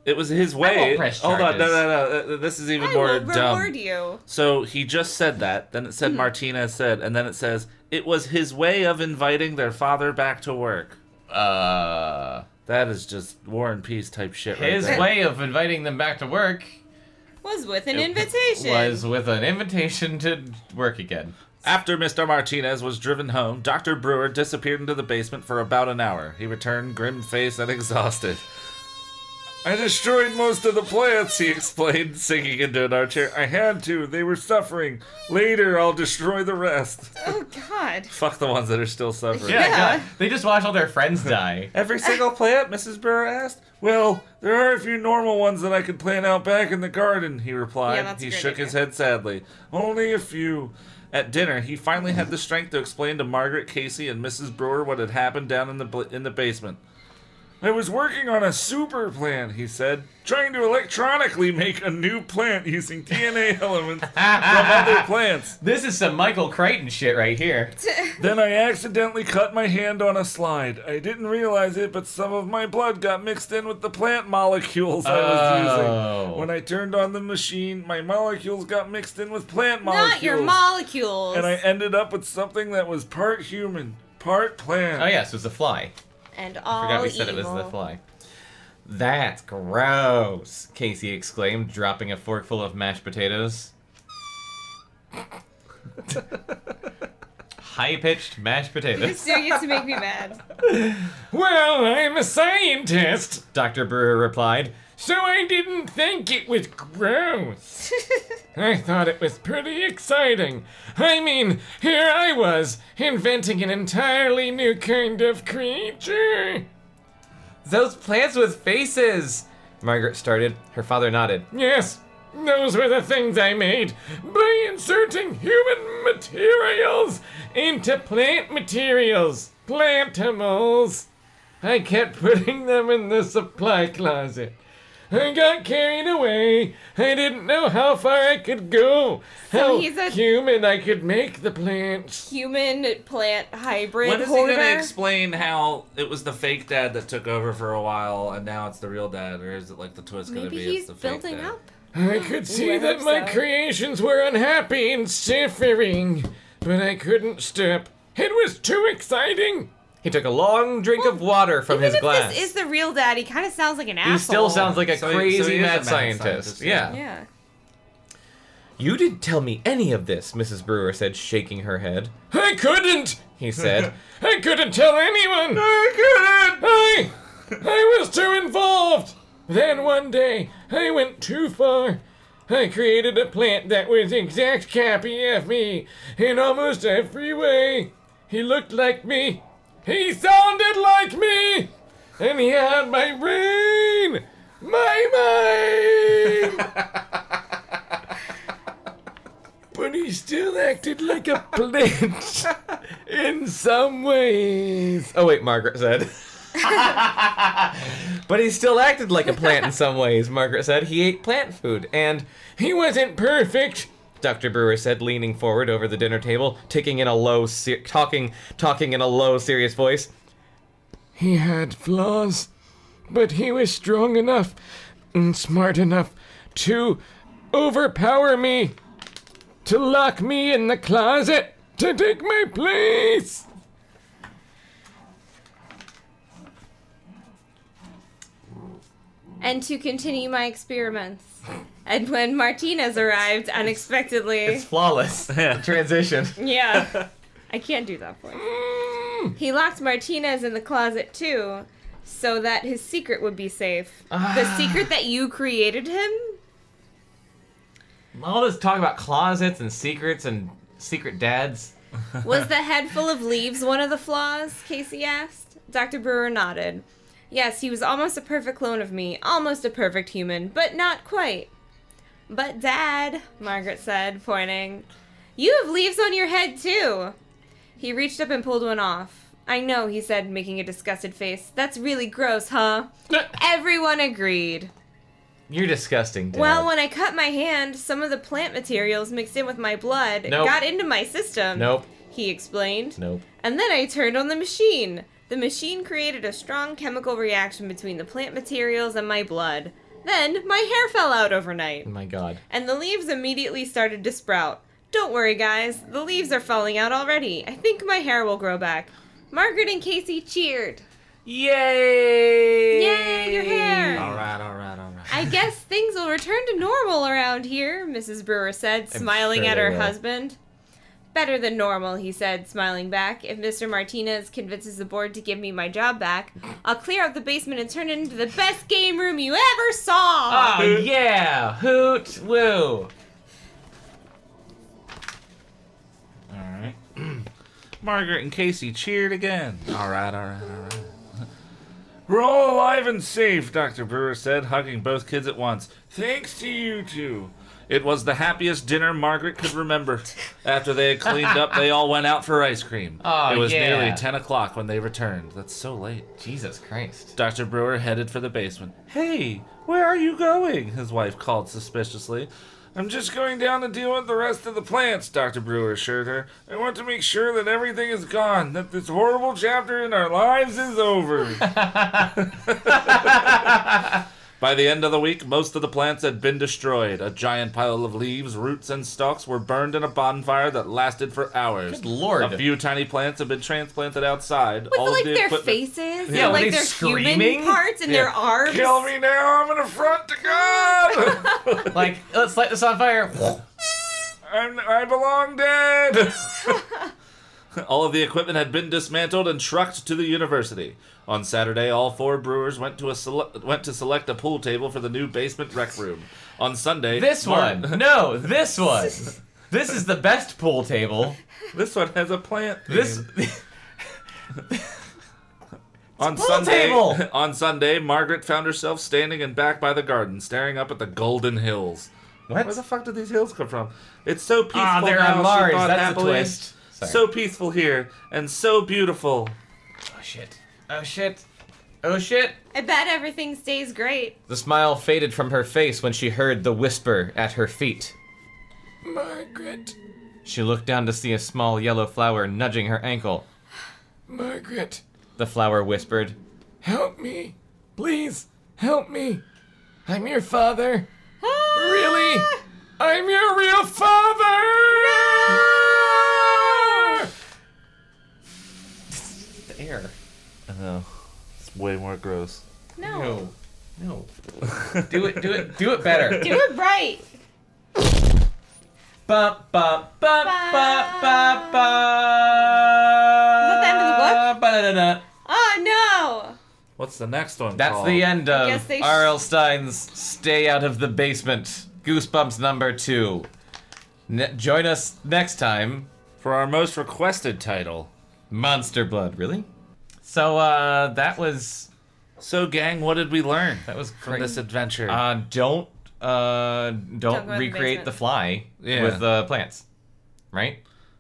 C: It was his way.
B: won't press
C: Hold on, no, no, no. uh, This is even
E: I
C: more
E: will
C: dumb.
E: reward you.
C: So he just said that. Then it said
B: Hmm.
C: Martinez said, and then it says it was his way of inviting their father back to work.
B: Uh,
C: That is just War and Peace type shit. right
B: his
C: there.
B: way of inviting them back to work
E: Was with an invitation.
B: was with an invitation to work again.
C: After Mr. Martinez was driven home, Dr. Brewer disappeared into the basement for about an hour. He returned grim faced and [laughs] exhausted. I destroyed most of the plants, he explained, sinking into an armchair. I had to. They were suffering. Later, I'll destroy the rest.
E: Oh, God. [laughs]
C: Fuck the ones that are still suffering.
B: Yeah,
E: Yeah.
B: God, they just watch all their friends [laughs] die.
C: Every single plant? Mrs. Brewer asked. Well, there are a few normal ones that I could plant out back in the garden, he replied.
E: Yeah, that's a
C: he
E: great
C: shook
E: idea.
C: his head sadly. Only a few. At dinner, he finally had the strength to explain to Margaret Casey and Mrs. Brewer what had happened down in the in the basement. I was working on a super plant, he said, trying to electronically make a new plant using DNA [laughs] elements from other plants.
B: This is some Michael Crichton shit right here. [laughs]
C: Then I accidentally cut my hand on a slide. I didn't realize it, but some of my blood got mixed in with the plant molecules I was
B: Oh.
C: using. When I turned on the machine, my molecules got mixed in with plant molecules.
E: Not your molecules.
C: And I ended up with something that was part human, part plant.
B: Oh yes, it was a fly.
E: And all
B: Forgot we said it was the fly. That's gross, Casey exclaimed, dropping a forkful of mashed potatoes. [laughs] High pitched mashed potatoes.
E: Doing it to make me mad. [laughs]
B: Well, I'm a scientist, Dr. Brewer replied, so I didn't think it was gross. [laughs] I thought it was pretty exciting. I mean, here I was, inventing an entirely new kind of creature. Those plants with faces, Margaret started. Her father nodded. Yes, those were the things I made by inserting human materials into plant materials. Plantimals. I kept putting them in the supply closet. I got carried away. I didn't know how far I could go. how
E: he's a-
B: human I could make the plant.
E: Human plant hybrid
C: When is he gonna explain how it was the fake dad that took over for a while and now it's the real dad, or is it like the twist gonna
E: Maybe
C: be
E: he's
C: it's the fake
E: building
C: dad?
E: up.
B: I could see
E: I
B: that my
E: so.
B: creations were unhappy and suffering, but I couldn't stop. It was too exciting. He took a long drink of water from
E: Even
B: his
E: if
B: glass.
E: this is the real dad, he kind of sounds like an asshole.
B: he still sounds like a
C: So he-
B: crazy
C: so he is a
B: mad
C: mad
B: scientist.
C: scientist,
B: yeah.
C: yeah.
E: Yeah.
B: You didn't tell me any of this, Mrs. Brewer said, shaking her head. I couldn't, he said. [laughs] I couldn't tell anyone. I couldn't. I, I was too involved. Then one day, I went too far. I created a plant that was exact copy of me in almost every way. He looked like me. He sounded like me. And he had my brain. My mind. [laughs] but he still acted like a plant in some ways. Oh, wait, Margaret said. [laughs] but he still acted like a plant in some ways, Margaret said. He ate plant food, and he wasn't perfect. Dr. Brewer said, leaning forward over the dinner table, taking in a low, ser- talking, talking in a low, serious voice. He had flaws, but he was strong enough and smart enough to overpower me, to lock me in the closet, to take my place.
E: and to continue my experiments. And when Martinez arrived unexpectedly, it's
B: flawless. [laughs] Transition.
E: yeah, [laughs] I can't do that voice. Mm. He locked Martinez in the closet too, so that his secret would be safe. The ah. secret that you created him.
B: All this talk about closets and secrets and secret dads. [laughs]
E: Was the head full of leaves one of the flaws? Casey asked. Dr. Brewer nodded. Yes, he was almost a perfect clone of me, almost a perfect human, but not quite. But, Dad, Margaret said, pointing, you have leaves on your head, too. He reached up and pulled one off. I know, he said, making a disgusted face. That's really gross, huh? [laughs] Everyone agreed.
B: You're disgusting, Dad.
E: Well, when I cut my hand, some of the plant materials mixed in with my blood
B: Nope.
E: got into my system.
B: Nope.
E: He explained.
B: Nope.
E: And then I turned on the machine. The machine created a strong chemical reaction between the plant materials and my blood. Then my hair fell out overnight,
B: Oh my god.
E: and the leaves immediately started to sprout. Don't worry, guys, the leaves are falling out already. I think my hair will grow back. Margaret and Casey cheered.
B: Yay!
E: Yay, your hair!
C: All right, all right, all right.
E: I guess things will return to normal around here, Mrs. Brewer said, smiling
B: sure
E: at
B: they
E: her
B: will.
E: husband. Better than normal, he said, smiling back. If Mr. Martinez convinces the board to give me my job back, I'll clear out the basement and turn it into the best game room you ever saw!
B: Oh yeah! Hoot woo!
C: All right. [clears throat] Margaret and Casey cheered again. All right, all right, all right. We're all alive and safe, Dr. Brewer said, hugging both kids at once. Thanks to you two. It was the happiest dinner Margaret could remember. After they had cleaned up, they all went out for ice cream. [laughs]
B: Oh,
C: it was
B: yeah.
C: nearly 10 o'clock when they returned. That's so late.
B: Jesus Christ.
C: Dr. Brewer headed for the basement. Hey, where are you going? His wife called suspiciously. I'm just going down to deal with the rest of the plants, Dr. Brewer assured her. I want to make sure that everything is gone, that this horrible chapter in our lives is over. [laughs] [laughs] By the end of the week, most of the plants had been destroyed. A giant pile of leaves, roots, and stalks were burned in a bonfire that lasted for hours.
B: Good lord.
C: A few tiny plants had been transplanted outside.
E: With
C: All of
E: like
C: the
E: their
C: equipment-
E: faces
B: Yeah,
E: and like their
B: screaming?
E: human parts and
B: Yeah.
E: their arms.
C: Kill me now, I'm an affront to God! [laughs] [laughs]
B: Like, let's light this on fire.
C: I'm, I belong dead! [laughs] all of the equipment had been dismantled and trucked to the university. On Saturday, all four brewers went to a sele- went to select a pool table for the new basement rec room. On Sunday,
B: This
C: Mar-
B: one. No, this one. This is the best pool table.
C: this one has a plant.
B: This.
C: on
B: pool
C: Sunday,
B: table! [laughs]
C: on Sunday, Margaret found herself standing in back by the garden, staring up at the golden hills.
B: What?
C: Where the fuck did these hills come from? It's so peaceful
B: Ah, they're
C: now,
B: on Mars. That's
C: happily.
B: the twist. Sorry.
C: So peaceful here and so beautiful.
B: Oh shit. Oh shit. Oh shit.
E: I bet everything stays great.
B: The smile faded from her face when she heard the whisper at her feet. Margaret. She looked down to see a small yellow flower nudging her ankle. Margaret. The flower whispered. Help me. Please, help me. I'm your father. Ah! Really? I'm your real father! No! The air.
C: No, it's way more gross.
E: No.
B: No. No. [laughs] do it, do it, do it better.
E: Do it right.
B: Ba ba ba ba ba ba.
E: that the end of the book?
B: Ba-da-da-da.
E: Oh no!
C: What's the next one?
B: That's
C: called?
B: the end of
E: guess they sh-
B: R.L. Stine's Stay Out of the Basement. Goosebumps number two. Ne- join us next time.
C: For our most requested title.
B: Monster Blood. Really? So uh, that was
C: So, gang, what did we learn
B: that was
C: from this adventure?
B: Uh, don't uh, don't,
E: go in the
B: recreate
E: basement.
B: the fly
C: Yeah.
B: with uh, plants, right?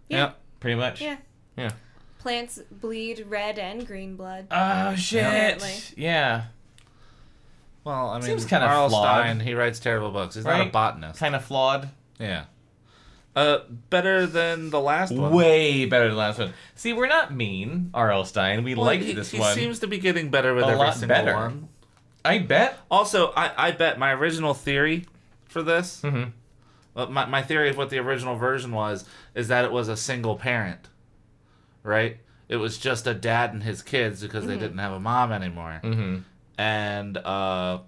C: yeah.
B: Pretty much.
E: Yeah.
B: Yeah.
E: Plants bleed red and green blood.
B: Oh shit.
E: Apparently.
B: Yeah.
C: Well, I mean,
B: Seems kinda
C: R.L.
B: flawed.
C: Stine, he writes terrible books. He's not a botanist.
B: Kind of flawed.
C: Yeah. Uh, better than the last one.
B: Way better than the last one. See, we're not mean, R.L. Stine. We
C: Well,
B: liked
C: he,
B: this
C: he
B: one.
C: seems to be getting better with
B: A
C: every
B: lot
C: single
B: better.
C: one.
B: I bet.
C: Also, I, I bet my original theory for this,
B: Mhm.
C: well, my, my theory of what the original version was, is that it was a single parent, right? It was just a dad and his kids because they didn't have a mom anymore.
B: Mm-hmm.
C: And uh,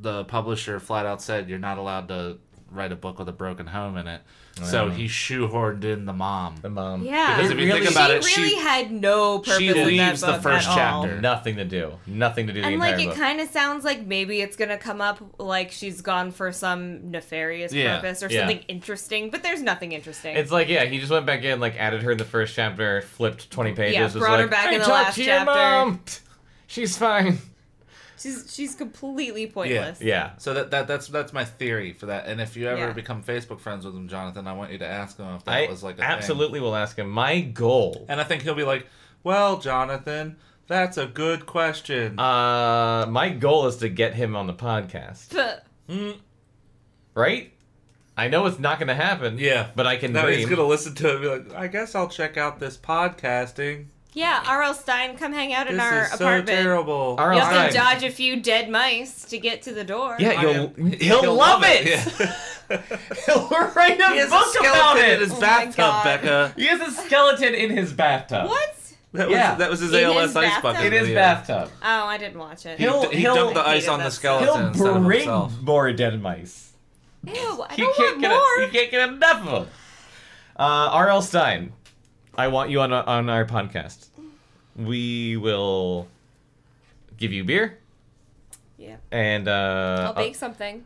C: the publisher flat out said, you're not allowed to write a book with a broken home in it. So he shoehorned in the mom.
B: The mom.
E: Yeah.
C: Because if you
B: Really-
C: think about
E: she
C: it, she-
E: really had no purpose
C: she
E: in that
C: leaves the first
E: at all.
C: chapter.
B: Nothing to do. Nothing to do the
E: And
B: entire
E: like it kind of sounds like maybe it's gonna come up like she's gone for some nefarious
C: Yeah,
E: purpose or
B: yeah.
E: something interesting, but there's nothing interesting.
B: It's like yeah, he just went back in, like added her in the first chapter, flipped twenty pages.
E: Yeah,
B: was
E: brought her
B: like,
E: back
B: I
E: in the last
B: to your
E: chapter."
B: mom. She's fine.
E: She's she's completely pointless.
B: Yeah. yeah.
C: So that, that that's that's my theory for that. And if you ever
E: Yeah.
C: become Facebook friends with him, Jonathan, I want you to ask him if that
B: I
C: was like a thing.
B: absolutely will ask him. My goal.
C: And I think he'll be like, "Well, Jonathan, that's a good question."
B: Uh, my goal is to get him on the podcast.
E: But
B: Right? I know it's not going to happen.
C: yeah,
B: But I can
C: now
B: dream.
C: he's gonna listen to it and be like, "I guess I'll check out this podcasting.
E: Yeah, R.L. Stine, come hang out in
C: This
E: our
C: is so
E: apartment.
C: terrible."
B: R.L.
E: You have to dodge a few dead mice to get to the door.
B: Yeah, you'll,
C: am-
B: he'll, love it.
C: Yeah. [laughs]
B: he'll write a
C: he has a
B: book about
C: skeleton
B: it.
C: in his
E: Oh
C: bathtub, Becca.
B: He has a skeleton in his bathtub.
E: What?
C: That was
B: Yeah.
C: that was his
E: In
C: ALS
E: his
C: ice
E: bathtub?
C: bucket.
B: In his
C: video.
B: bathtub.
E: Oh, I didn't watch it.
C: He,
B: He'll-
C: he
B: he'll-
C: dumped the ice on the
E: that
C: skeleton
B: He'll
C: instead of
B: bring
C: himself.
B: more dead mice.
E: Ew, I
B: He
E: don't
B: can't
E: want
B: get
E: more.
B: A, he can't get enough of them. Uh, R.L. Stine, I want you on on our podcast. We will give you beer,
E: yeah,
B: and uh,
E: I'll bake something.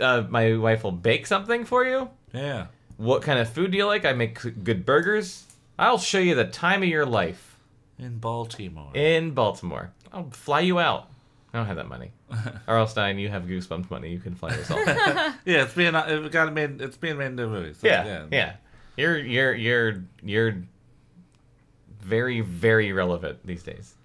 B: uh, uh, my wife will bake something for you.
C: Yeah.
B: What kind of food do you like? I make good burgers. I'll show you the time of your life
C: In Baltimore.
B: in Baltimore. I'll fly you out. I don't have that money. [laughs] R.L. Stine, you have goosebumps money. You can fly yourself. [laughs]
C: yeah, it's being it got made. It's being made into a movie. So,
B: yeah, yeah, You're you're you're you're very very relevant these days.